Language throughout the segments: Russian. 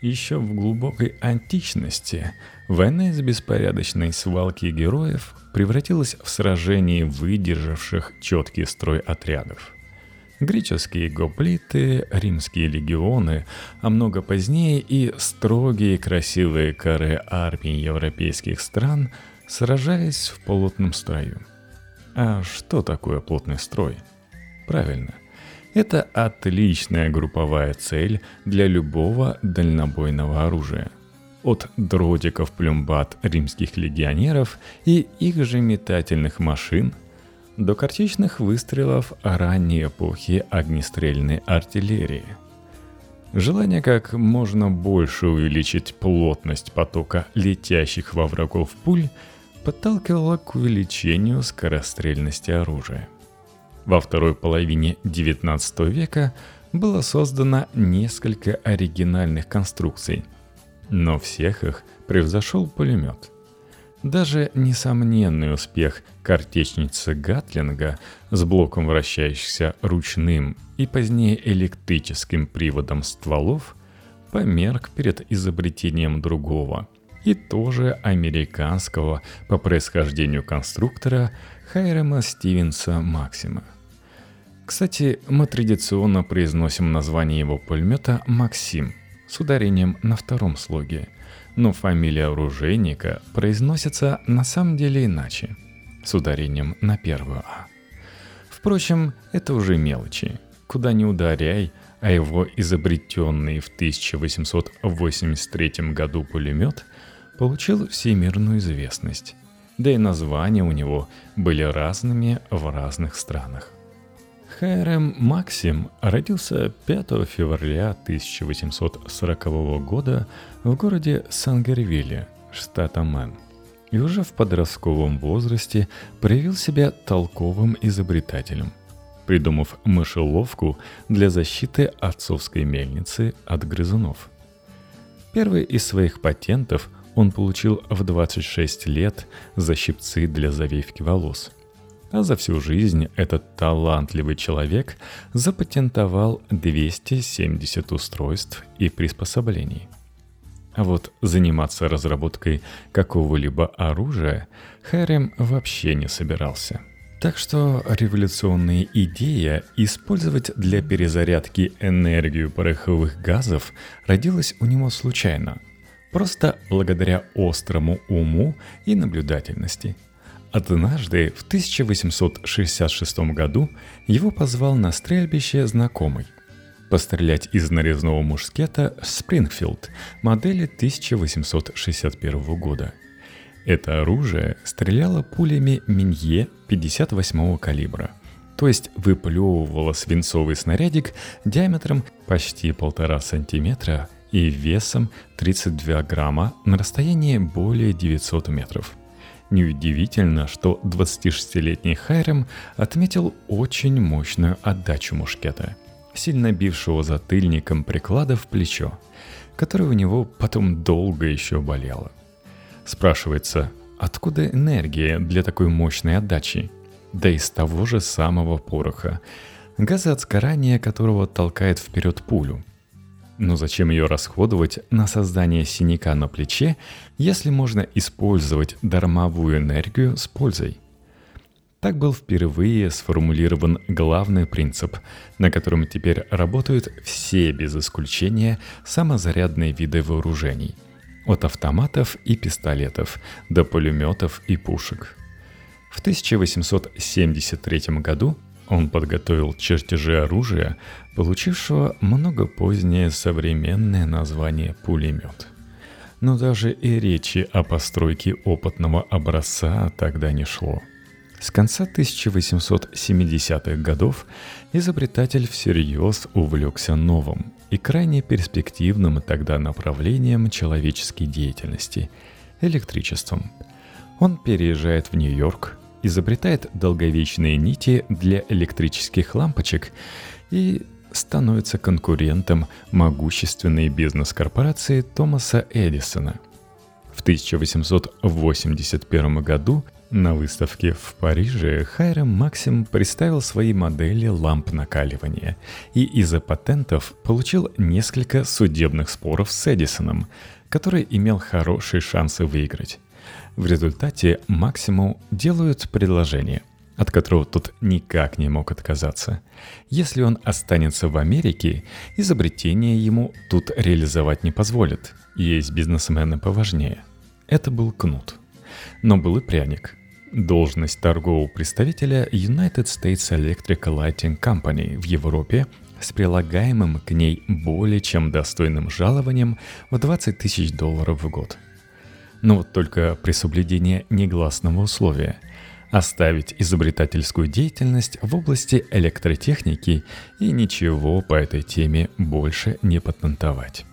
Еще в глубокой античности война из беспорядочной свалки героев превратилась в сражение выдержавших четкий строй отрядов. Греческие гоплиты, римские легионы, а много позднее и строгие красивые коры армии европейских стран сражались в плотном строю. А что такое плотный строй? Правильно – это отличная групповая цель для любого дальнобойного оружия. От дротиков плюмбат римских легионеров и их же метательных машин до картечных выстрелов ранней эпохи огнестрельной артиллерии. Желание как можно больше увеличить плотность потока летящих во врагов пуль подталкивало к увеличению скорострельности оружия – во второй половине XIX века было создано несколько оригинальных конструкций, но всех их превзошел пулемет. Даже несомненный успех картечницы Гатлинга с блоком вращающихся ручным и позднее электрическим приводом стволов померк перед изобретением другого и тоже американского по происхождению конструктора Хайрема Стивенса Максима – кстати, мы традиционно произносим название его пулемета «Максим» с ударением на втором слоге, но фамилия оружейника произносится на самом деле иначе, с ударением на первую «а». Впрочем, это уже мелочи. Куда не ударяй, а его изобретенный в 1883 году пулемет получил всемирную известность. Да и названия у него были разными в разных странах. Хайрем Максим родился 5 февраля 1840 года в городе Сангервилле, штата Мэн. И уже в подростковом возрасте проявил себя толковым изобретателем, придумав мышеловку для защиты отцовской мельницы от грызунов. Первый из своих патентов он получил в 26 лет за щипцы для завивки волос – а за всю жизнь этот талантливый человек запатентовал 270 устройств и приспособлений. А вот заниматься разработкой какого-либо оружия Хэрем вообще не собирался. Так что революционная идея использовать для перезарядки энергию пороховых газов родилась у него случайно. Просто благодаря острому уму и наблюдательности – Однажды, в 1866 году, его позвал на стрельбище знакомый. Пострелять из нарезного мушкета «Спрингфилд» модели 1861 года. Это оружие стреляло пулями Минье 58 калибра, то есть выплевывало свинцовый снарядик диаметром почти полтора сантиметра и весом 32 грамма на расстоянии более 900 метров – Неудивительно, что 26-летний Хайрем отметил очень мощную отдачу мушкета, сильно бившего затыльником приклада в плечо, которое у него потом долго еще болело. Спрашивается, откуда энергия для такой мощной отдачи? Да из того же самого пороха, газа от сгорания которого толкает вперед пулю – но зачем ее расходовать на создание синяка на плече, если можно использовать дармовую энергию с пользой? Так был впервые сформулирован главный принцип, на котором теперь работают все без исключения самозарядные виды вооружений. От автоматов и пистолетов до пулеметов и пушек. В 1873 году он подготовил чертежи оружия, получившего много позднее современное название пулемет. Но даже и речи о постройке опытного образца тогда не шло. С конца 1870-х годов изобретатель всерьез увлекся новым и крайне перспективным тогда направлением человеческой деятельности – электричеством. Он переезжает в Нью-Йорк, изобретает долговечные нити для электрических лампочек и становится конкурентом могущественной бизнес-корпорации Томаса Эдисона. В 1881 году На выставке в Париже Хайрам Максим представил свои модели ламп накаливания и из-за патентов получил несколько судебных споров с Эдисоном, который имел хорошие шансы выиграть. В результате Максиму делают предложение, от которого тот никак не мог отказаться. Если он останется в Америке, изобретение ему тут реализовать не позволит. Есть бизнесмены поважнее. Это был кнут. Но был и пряник – Должность торгового представителя United States Electric Lighting Company в Европе с прилагаемым к ней более чем достойным жалованием в 20 тысяч долларов в год. Но вот только при соблюдении негласного условия – оставить изобретательскую деятельность в области электротехники и ничего по этой теме больше не патентовать.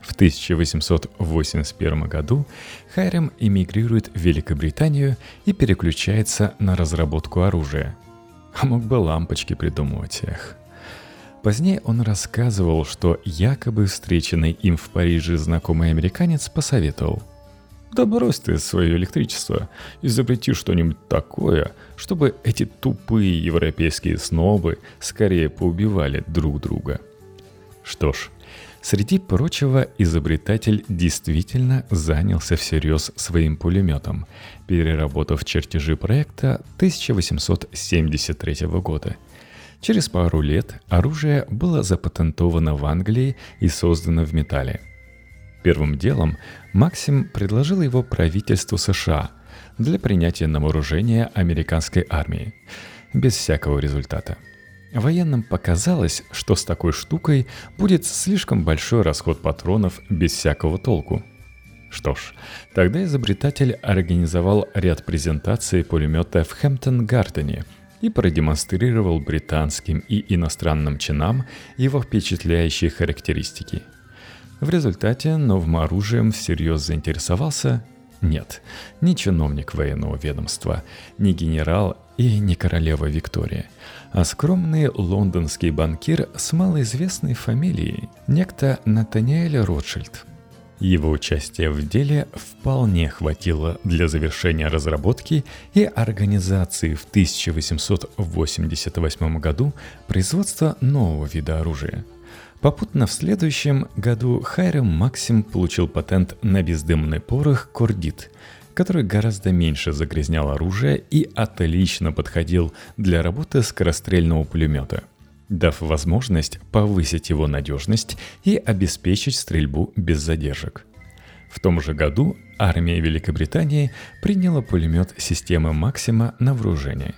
В 1881 году Хайрем эмигрирует в Великобританию и переключается на разработку оружия. А мог бы лампочки придумывать их. Позднее он рассказывал, что якобы встреченный им в Париже знакомый американец посоветовал «Да брось ты свое электричество, изобрети что-нибудь такое, чтобы эти тупые европейские снобы скорее поубивали друг друга». Что ж, Среди прочего, изобретатель действительно занялся всерьез своим пулеметом, переработав чертежи проекта 1873 года. Через пару лет оружие было запатентовано в Англии и создано в металле. Первым делом Максим предложил его правительству США для принятия на вооружение американской армии, без всякого результата – Военным показалось, что с такой штукой будет слишком большой расход патронов без всякого толку. Что ж, тогда изобретатель организовал ряд презентаций пулемета в Хэмптон-Гардене и продемонстрировал британским и иностранным чинам его впечатляющие характеристики. В результате новым оружием всерьез заинтересовался нет, ни чиновник военного ведомства, ни генерал и не королева Виктория, а скромный лондонский банкир с малоизвестной фамилией, некто Натаниэль Ротшильд. Его участие в деле вполне хватило для завершения разработки и организации в 1888 году производства нового вида оружия. Попутно в следующем году Хайрем Максим получил патент на бездымный порох Кордит – который гораздо меньше загрязнял оружие и отлично подходил для работы скорострельного пулемета, дав возможность повысить его надежность и обеспечить стрельбу без задержек. В том же году армия Великобритании приняла пулемет системы Максима на вооружение.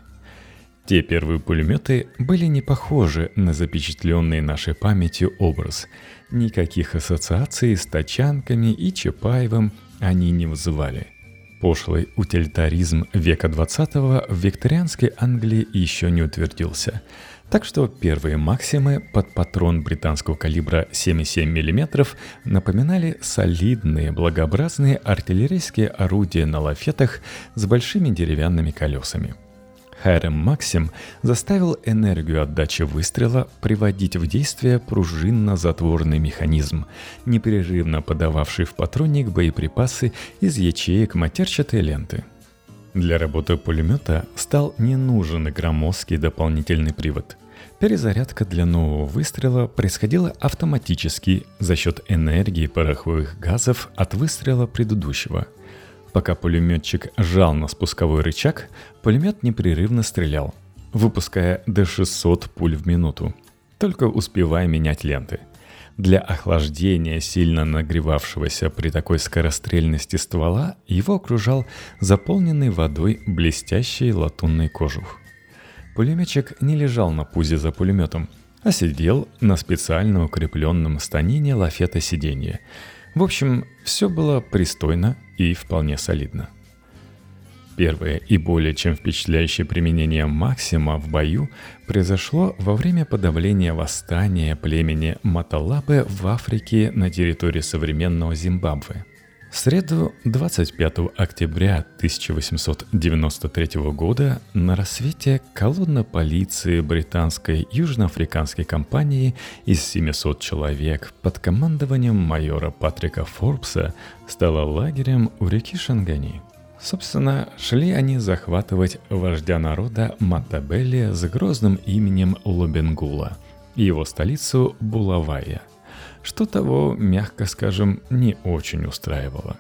Те первые пулеметы были не похожи на запечатленный нашей памятью образ. Никаких ассоциаций с тачанками и Чапаевым они не вызывали – Пошлый утилитаризм века 20 в викторианской Англии еще не утвердился. Так что первые максимы под патрон британского калибра 7,7 мм напоминали солидные благообразные артиллерийские орудия на лафетах с большими деревянными колесами – Хайрем Максим заставил энергию отдачи выстрела приводить в действие пружинно-затворный механизм, непрерывно подававший в патронник боеприпасы из ячеек матерчатой ленты. Для работы пулемета стал не нужен громоздкий дополнительный привод. Перезарядка для нового выстрела происходила автоматически за счет энергии пороховых газов от выстрела предыдущего – Пока пулеметчик жал на спусковой рычаг, пулемет непрерывно стрелял, выпуская до 600 пуль в минуту, только успевая менять ленты. Для охлаждения сильно нагревавшегося при такой скорострельности ствола его окружал заполненный водой блестящий латунный кожух. Пулеметчик не лежал на пузе за пулеметом, а сидел на специально укрепленном станине лафета сиденья – в общем, все было пристойно и вполне солидно. Первое и более чем впечатляющее применение Максима в бою произошло во время подавления восстания племени Маталапе в Африке на территории современного Зимбабве – среду 25 октября 1893 года на рассвете колонна полиции британской южноафриканской компании из 700 человек под командованием майора Патрика Форбса стала лагерем у реки Шангани. Собственно, шли они захватывать вождя народа Матабели с грозным именем Лобенгула и его столицу Булавая, что того, мягко скажем, не очень устраивало.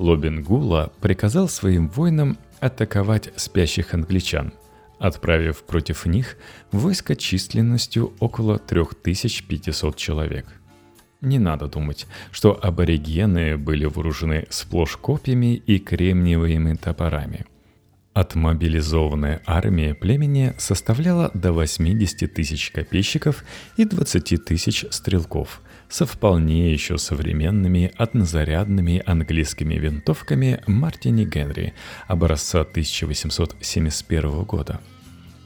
Лобенгула приказал своим воинам атаковать спящих англичан, отправив против них войско численностью около 3500 человек – не надо думать, что аборигены были вооружены сплошь копьями и кремниевыми топорами. Отмобилизованная армия племени составляла до 80 тысяч копейщиков и 20 тысяч стрелков со вполне еще современными однозарядными английскими винтовками Мартини Генри образца 1871 года –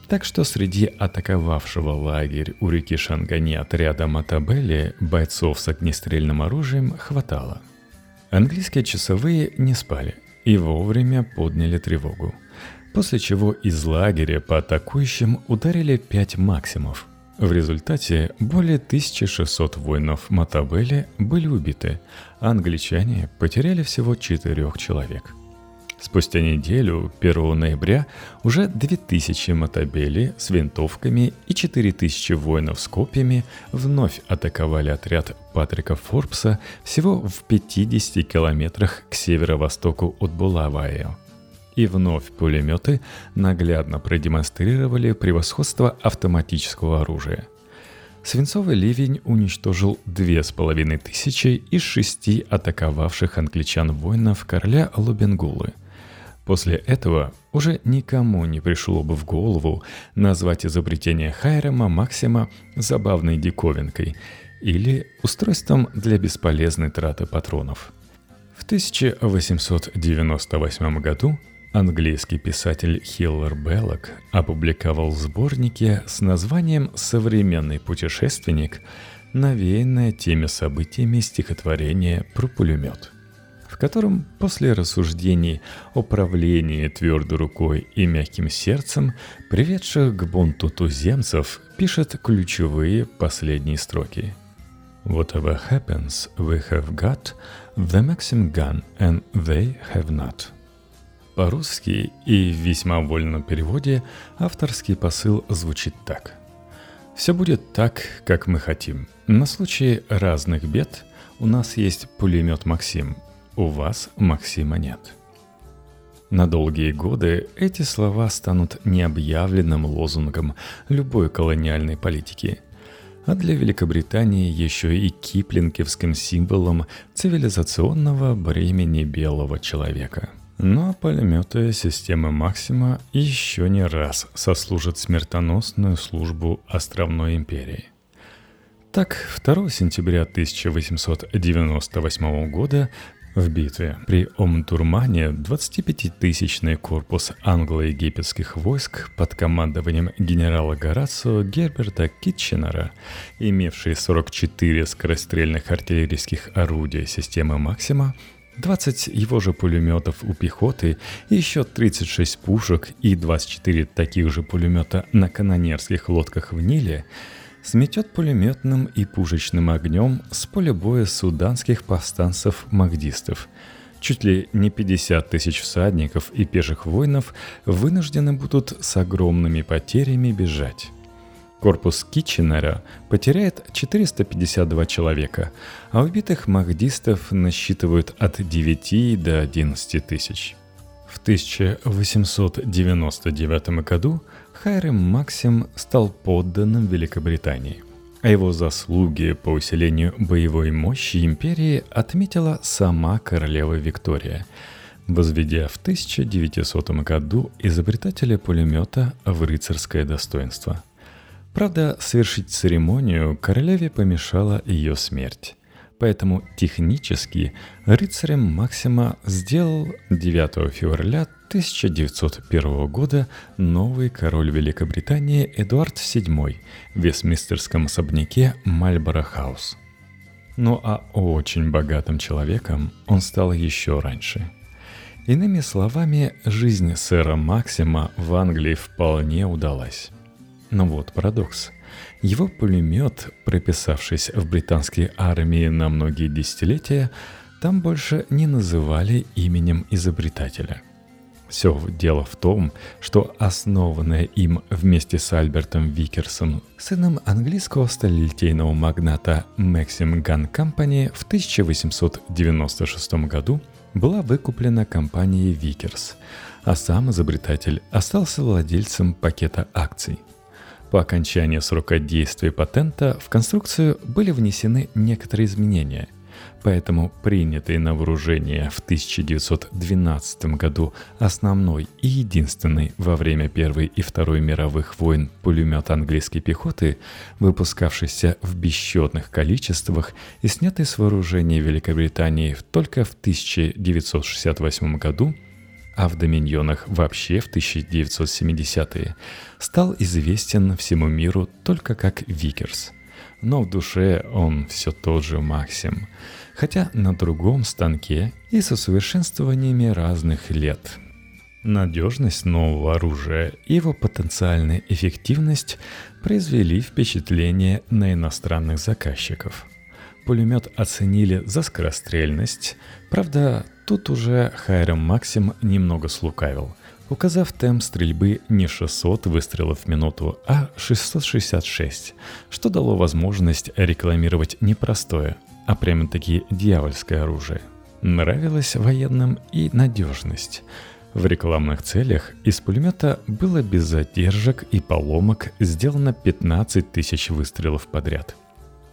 так что среди атаковавшего лагерь у реки Шангани отряда Матабелли бойцов с огнестрельным оружием хватало. Английские часовые не спали и вовремя подняли тревогу. После чего из лагеря по атакующим ударили пять максимов. В результате более 1600 воинов Матабелли были убиты, а англичане потеряли всего четырех человек – Спустя неделю, 1 ноября, уже 2000 мотобели с винтовками и 4000 воинов с копьями вновь атаковали отряд Патрика Форбса всего в 50 километрах к северо-востоку от Булавайо. И вновь пулеметы наглядно продемонстрировали превосходство автоматического оружия – Свинцовый ливень уничтожил две с половиной тысячи из шести атаковавших англичан воинов короля Лубенгулы – После этого уже никому не пришло бы в голову назвать изобретение Хайрема Максима забавной диковинкой или устройством для бесполезной траты патронов. В 1898 году английский писатель Хиллер Беллок опубликовал сборники с названием «Современный путешественник», навеянное теми событиями стихотворения про пулемет – в котором после рассуждений о правлении твердой рукой и мягким сердцем, приведших к бунту туземцев, пишет ключевые последние строки. Whatever happens, we have got the Maxim gun and they have not. По-русски и в весьма вольном переводе авторский посыл звучит так. Все будет так, как мы хотим. На случай разных бед у нас есть пулемет «Максим», у вас Максима нет. На долгие годы эти слова станут необъявленным лозунгом любой колониальной политики, а для Великобритании еще и киплинговским символом цивилизационного бремени белого человека. Но пулеметы системы Максима еще не раз сослужат смертоносную службу островной империи – так, 2 сентября 1898 года в битве при Омтурмане 25-тысячный корпус англо-египетских войск под командованием генерала Горацио Герберта Китченера, имевший 44 скорострельных артиллерийских орудия системы «Максима», 20 его же пулеметов у пехоты, еще 36 пушек и 24 таких же пулемета на канонерских лодках в Ниле – сметет пулеметным и пушечным огнем с поля боя суданских повстанцев-магдистов. Чуть ли не 50 тысяч всадников и пеших воинов вынуждены будут с огромными потерями бежать. Корпус Китченера потеряет 452 человека, а убитых махдистов насчитывают от 9 до 11 тысяч. В 1899 году Хайрем Максим стал подданным Великобритании, а его заслуги по усилению боевой мощи империи отметила сама королева Виктория, возведя в 1900 году изобретателя пулемета в рыцарское достоинство. Правда, совершить церемонию королеве помешала ее смерть. Поэтому технически рыцарем Максима сделал 9 февраля 1901 года новый король Великобритании Эдуард VII в Вестминстерском особняке Мальборо Хаус. Ну а очень богатым человеком он стал еще раньше. Иными словами, жизнь сэра Максима в Англии вполне удалась. Но вот парадокс – его пулемет, прописавшись в британской армии на многие десятилетия, там больше не называли именем изобретателя. Все дело в том, что основанная им вместе с Альбертом Викерсом, сыном английского сталелитейного магната Maxim Gun Company в 1896 году была выкуплена компанией Викерс, а сам изобретатель остался владельцем пакета акций. По окончании срока действия патента в конструкцию были внесены некоторые изменения – Поэтому принятый на вооружение в 1912 году основной и единственный во время Первой и Второй мировых войн пулемет английской пехоты, выпускавшийся в бесчетных количествах и снятый с вооружения Великобритании только в 1968 году, а в доминионах вообще в 1970-е, стал известен всему миру только как Викерс – но в душе он все тот же Максим, хотя на другом станке и с усовершенствованиями разных лет. Надежность нового оружия и его потенциальная эффективность произвели впечатление на иностранных заказчиков. Пулемет оценили за скорострельность, правда, тут уже Хайрам Максим немного слукавил – указав темп стрельбы не 600 выстрелов в минуту, а 666, что дало возможность рекламировать не простое, а прямо-таки дьявольское оружие. Нравилась военным и надежность. В рекламных целях из пулемета было без задержек и поломок сделано 15 тысяч выстрелов подряд –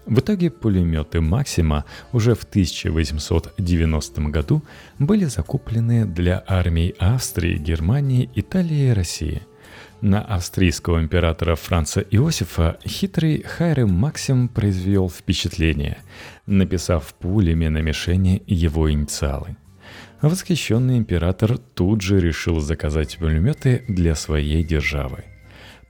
в итоге пулеметы «Максима» уже в 1890 году были закуплены для армий Австрии, Германии, Италии и России. На австрийского императора Франца Иосифа хитрый Хайрем Максим произвел впечатление, написав пулями на мишени его инициалы. Восхищенный император тут же решил заказать пулеметы для своей державы –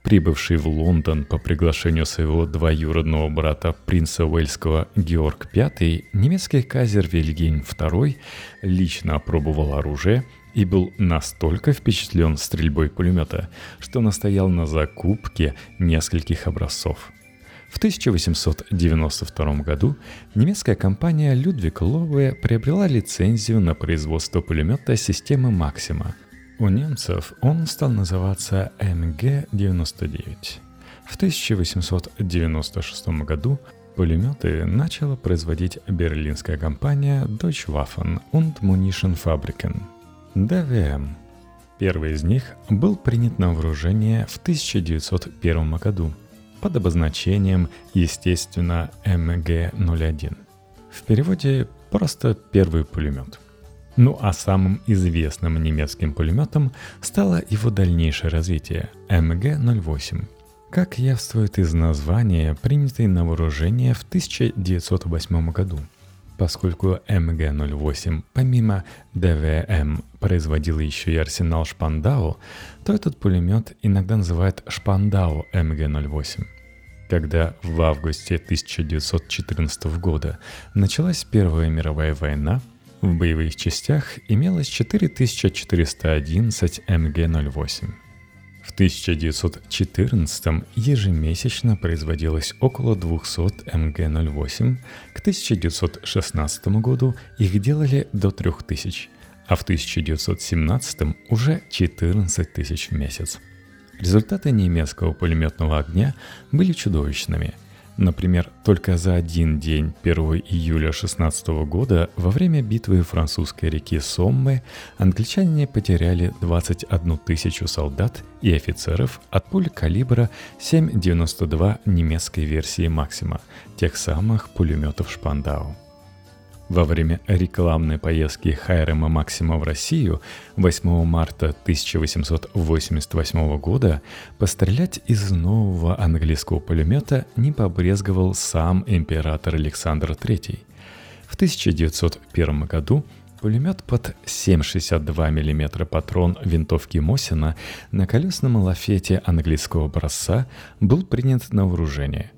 прибывший в Лондон по приглашению своего двоюродного брата принца Уэльского Георг V, немецкий казер Вильгельм II лично опробовал оружие и был настолько впечатлен стрельбой пулемета, что настоял на закупке нескольких образцов. В 1892 году немецкая компания Людвиг Лове приобрела лицензию на производство пулемета системы «Максима», у немцев он стал называться МГ-99. В 1896 году пулеметы начала производить берлинская компания Deutsche Waffen und Munition Fabriken (ДВМ). Первый из них был принят на вооружение в 1901 году под обозначением, естественно, МГ-01. В переводе просто «первый пулемет». Ну а самым известным немецким пулеметом стало его дальнейшее развитие – МГ-08. Как явствует из названия, принятый на вооружение в 1908 году. Поскольку МГ-08 помимо ДВМ производил еще и арсенал Шпандау, то этот пулемет иногда называют Шпандау МГ-08. Когда в августе 1914 года началась Первая мировая война – в боевых частях имелось 4411 МГ-08. В 1914 ежемесячно производилось около 200 МГ-08, к 1916 году их делали до 3000, а в 1917 уже 14 тысяч в месяц. Результаты немецкого пулеметного огня были чудовищными – Например, только за один день 1 июля 16 года во время битвы французской реки Соммы англичане потеряли 21 тысячу солдат и офицеров от пуль калибра 7,92 немецкой версии «Максима», тех самых пулеметов «Шпандау». Во время рекламной поездки Хайрема Максима в Россию 8 марта 1888 года пострелять из нового английского пулемета не побрезговал сам император Александр III. В 1901 году пулемет под 7,62 мм патрон винтовки Мосина на колесном лафете английского образца был принят на вооружение.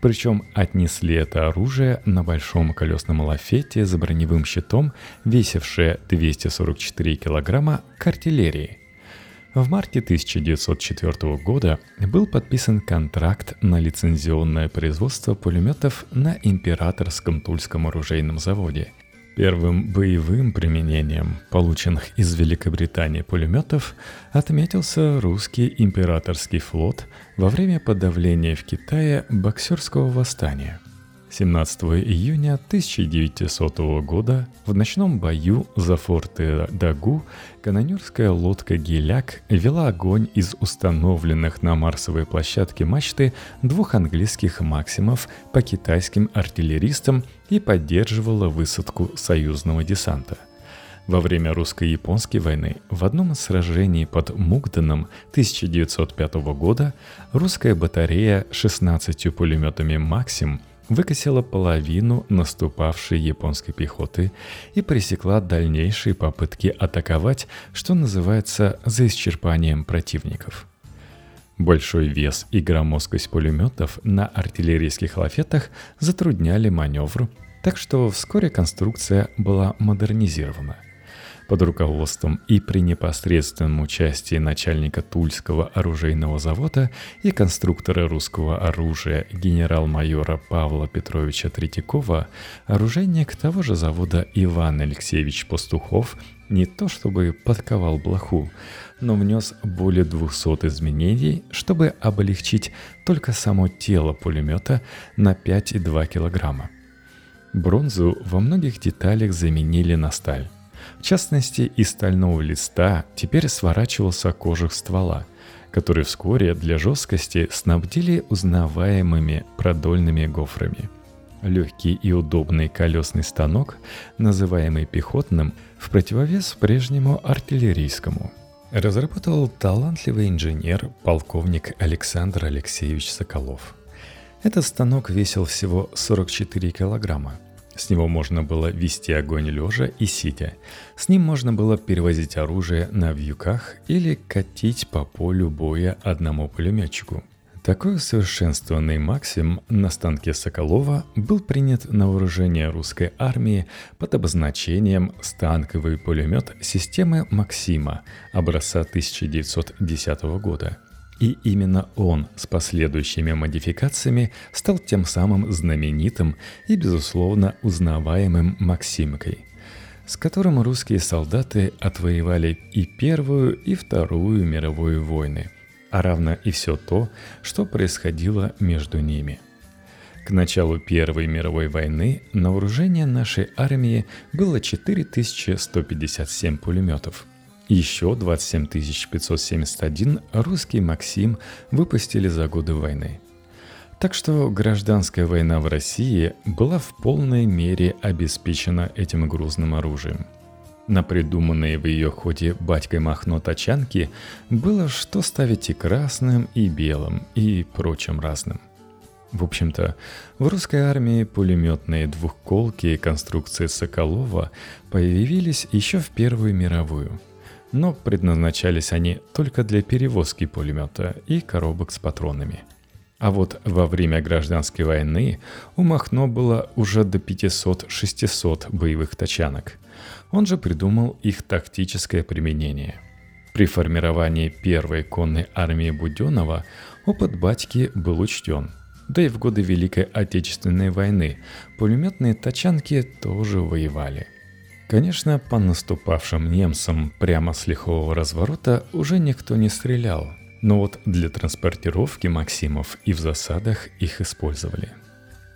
Причем отнесли это оружие на большом колесном лафете с броневым щитом, весившее 244 килограмма, к артиллерии. В марте 1904 года был подписан контракт на лицензионное производство пулеметов на Императорском Тульском оружейном заводе. Первым боевым применением полученных из Великобритании пулеметов отметился русский императорский флот во время подавления в Китае боксерского восстания – 17 июня 1900 года в ночном бою за форты Дагу канонерская лодка «Геляк» вела огонь из установленных на Марсовой площадке мачты двух английских «Максимов» по китайским артиллеристам и поддерживала высадку союзного десанта – во время русско-японской войны в одном из сражений под Мугданом 1905 года русская батарея 16 пулеметами «Максим» выкосила половину наступавшей японской пехоты и пресекла дальнейшие попытки атаковать, что называется, за исчерпанием противников. Большой вес и громоздкость пулеметов на артиллерийских лафетах затрудняли маневр, так что вскоре конструкция была модернизирована – под руководством и при непосредственном участии начальника Тульского оружейного завода и конструктора русского оружия генерал-майора Павла Петровича Третьякова, оружейник того же завода Иван Алексеевич Пастухов не то чтобы подковал блоху, но внес более 200 изменений, чтобы облегчить только само тело пулемета на 5,2 килограмма. Бронзу во многих деталях заменили на сталь. В частности, из стального листа теперь сворачивался кожух ствола, который вскоре для жесткости снабдили узнаваемыми продольными гофрами. Легкий и удобный колесный станок, называемый пехотным, в противовес прежнему артиллерийскому – разработал талантливый инженер, полковник Александр Алексеевич Соколов. Этот станок весил всего 44 килограмма – с него можно было вести огонь лежа и сидя. С ним можно было перевозить оружие на вьюках или катить по полю боя одному пулеметчику. Такой усовершенствованный Максим на станке Соколова был принят на вооружение русской армии под обозначением «станковый пулемет системы Максима» образца 1910 года – и именно он с последующими модификациями стал тем самым знаменитым и, безусловно, узнаваемым Максимкой, с которым русские солдаты отвоевали и Первую, и Вторую мировую войны, а равно и все то, что происходило между ними. К началу Первой мировой войны на вооружение нашей армии было 4157 пулеметов – еще 27 571 русский «Максим» выпустили за годы войны. Так что гражданская война в России была в полной мере обеспечена этим грузным оружием. На придуманные в ее ходе батькой Махно тачанки было что ставить и красным, и белым, и прочим разным. В общем-то, в русской армии пулеметные двухколки конструкции Соколова появились еще в Первую мировую – но предназначались они только для перевозки пулемета и коробок с патронами. А вот во время гражданской войны у Махно было уже до 500-600 боевых тачанок. Он же придумал их тактическое применение. При формировании первой конной армии Буденова опыт батьки был учтен. Да и в годы Великой Отечественной войны пулеметные тачанки тоже воевали – Конечно, по наступавшим немцам прямо с лихого разворота уже никто не стрелял, но вот для транспортировки Максимов и в засадах их использовали.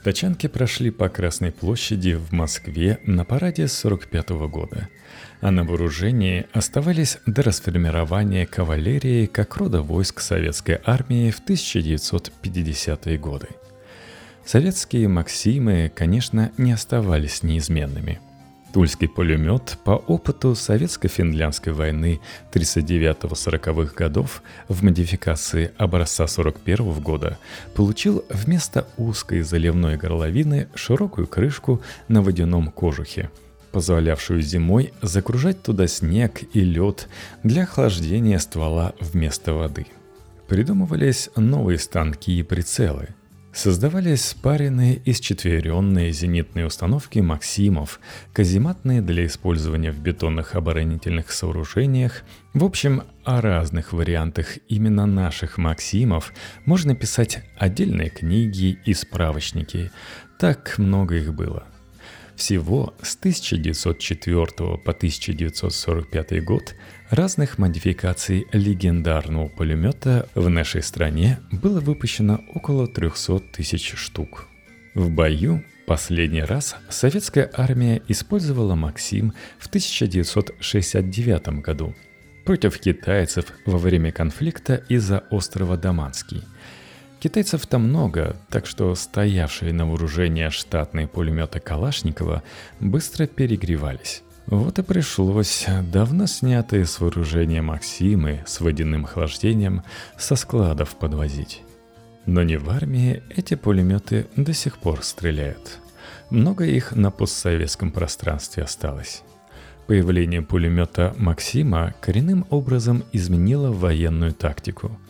Тачанки прошли по Красной площади в Москве на параде 45 года, а на вооружении оставались до расформирования кавалерии как рода войск советской армии в 1950-е годы. Советские «Максимы», конечно, не оставались неизменными – Тульский пулемет по опыту советско-финляндской войны 39-40-х годов в модификации образца 41 года получил вместо узкой заливной горловины широкую крышку на водяном кожухе, позволявшую зимой загружать туда снег и лед для охлаждения ствола вместо воды. Придумывались новые станки и прицелы – Создавались спаренные и счетверенные зенитные установки «Максимов», казематные для использования в бетонных оборонительных сооружениях. В общем, о разных вариантах именно наших «Максимов» можно писать отдельные книги и справочники. Так много их было. Всего с 1904 по 1945 год разных модификаций легендарного пулемета в нашей стране было выпущено около 300 тысяч штук. В бою последний раз советская армия использовала «Максим» в 1969 году против китайцев во время конфликта из-за острова Даманский – Китайцев-то много, так что стоявшие на вооружении штатные пулеметы Калашникова быстро перегревались. Вот и пришлось давно снятые с вооружения Максимы с водяным охлаждением со складов подвозить. Но не в армии эти пулеметы до сих пор стреляют. Много их на постсоветском пространстве осталось. Появление пулемета Максима коренным образом изменило военную тактику –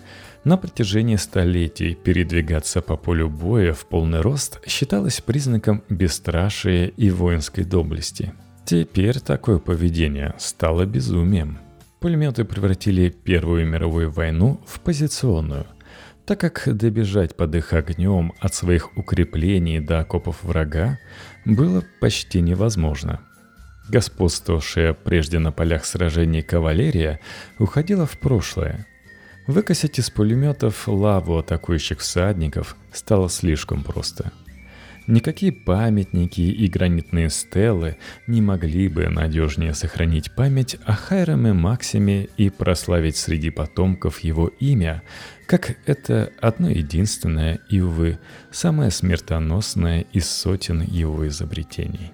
на протяжении столетий передвигаться по полю боя в полный рост считалось признаком бесстрашия и воинской доблести. Теперь такое поведение стало безумием. Пулеметы превратили Первую мировую войну в позиционную, так как добежать под их огнем от своих укреплений до окопов врага было почти невозможно. Господствовавшая прежде на полях сражений кавалерия уходила в прошлое – Выкосить из пулеметов лаву атакующих всадников стало слишком просто. Никакие памятники и гранитные стелы не могли бы надежнее сохранить память о Хайраме Максиме и прославить среди потомков его имя, как это одно единственное и, увы, самое смертоносное из сотен его изобретений.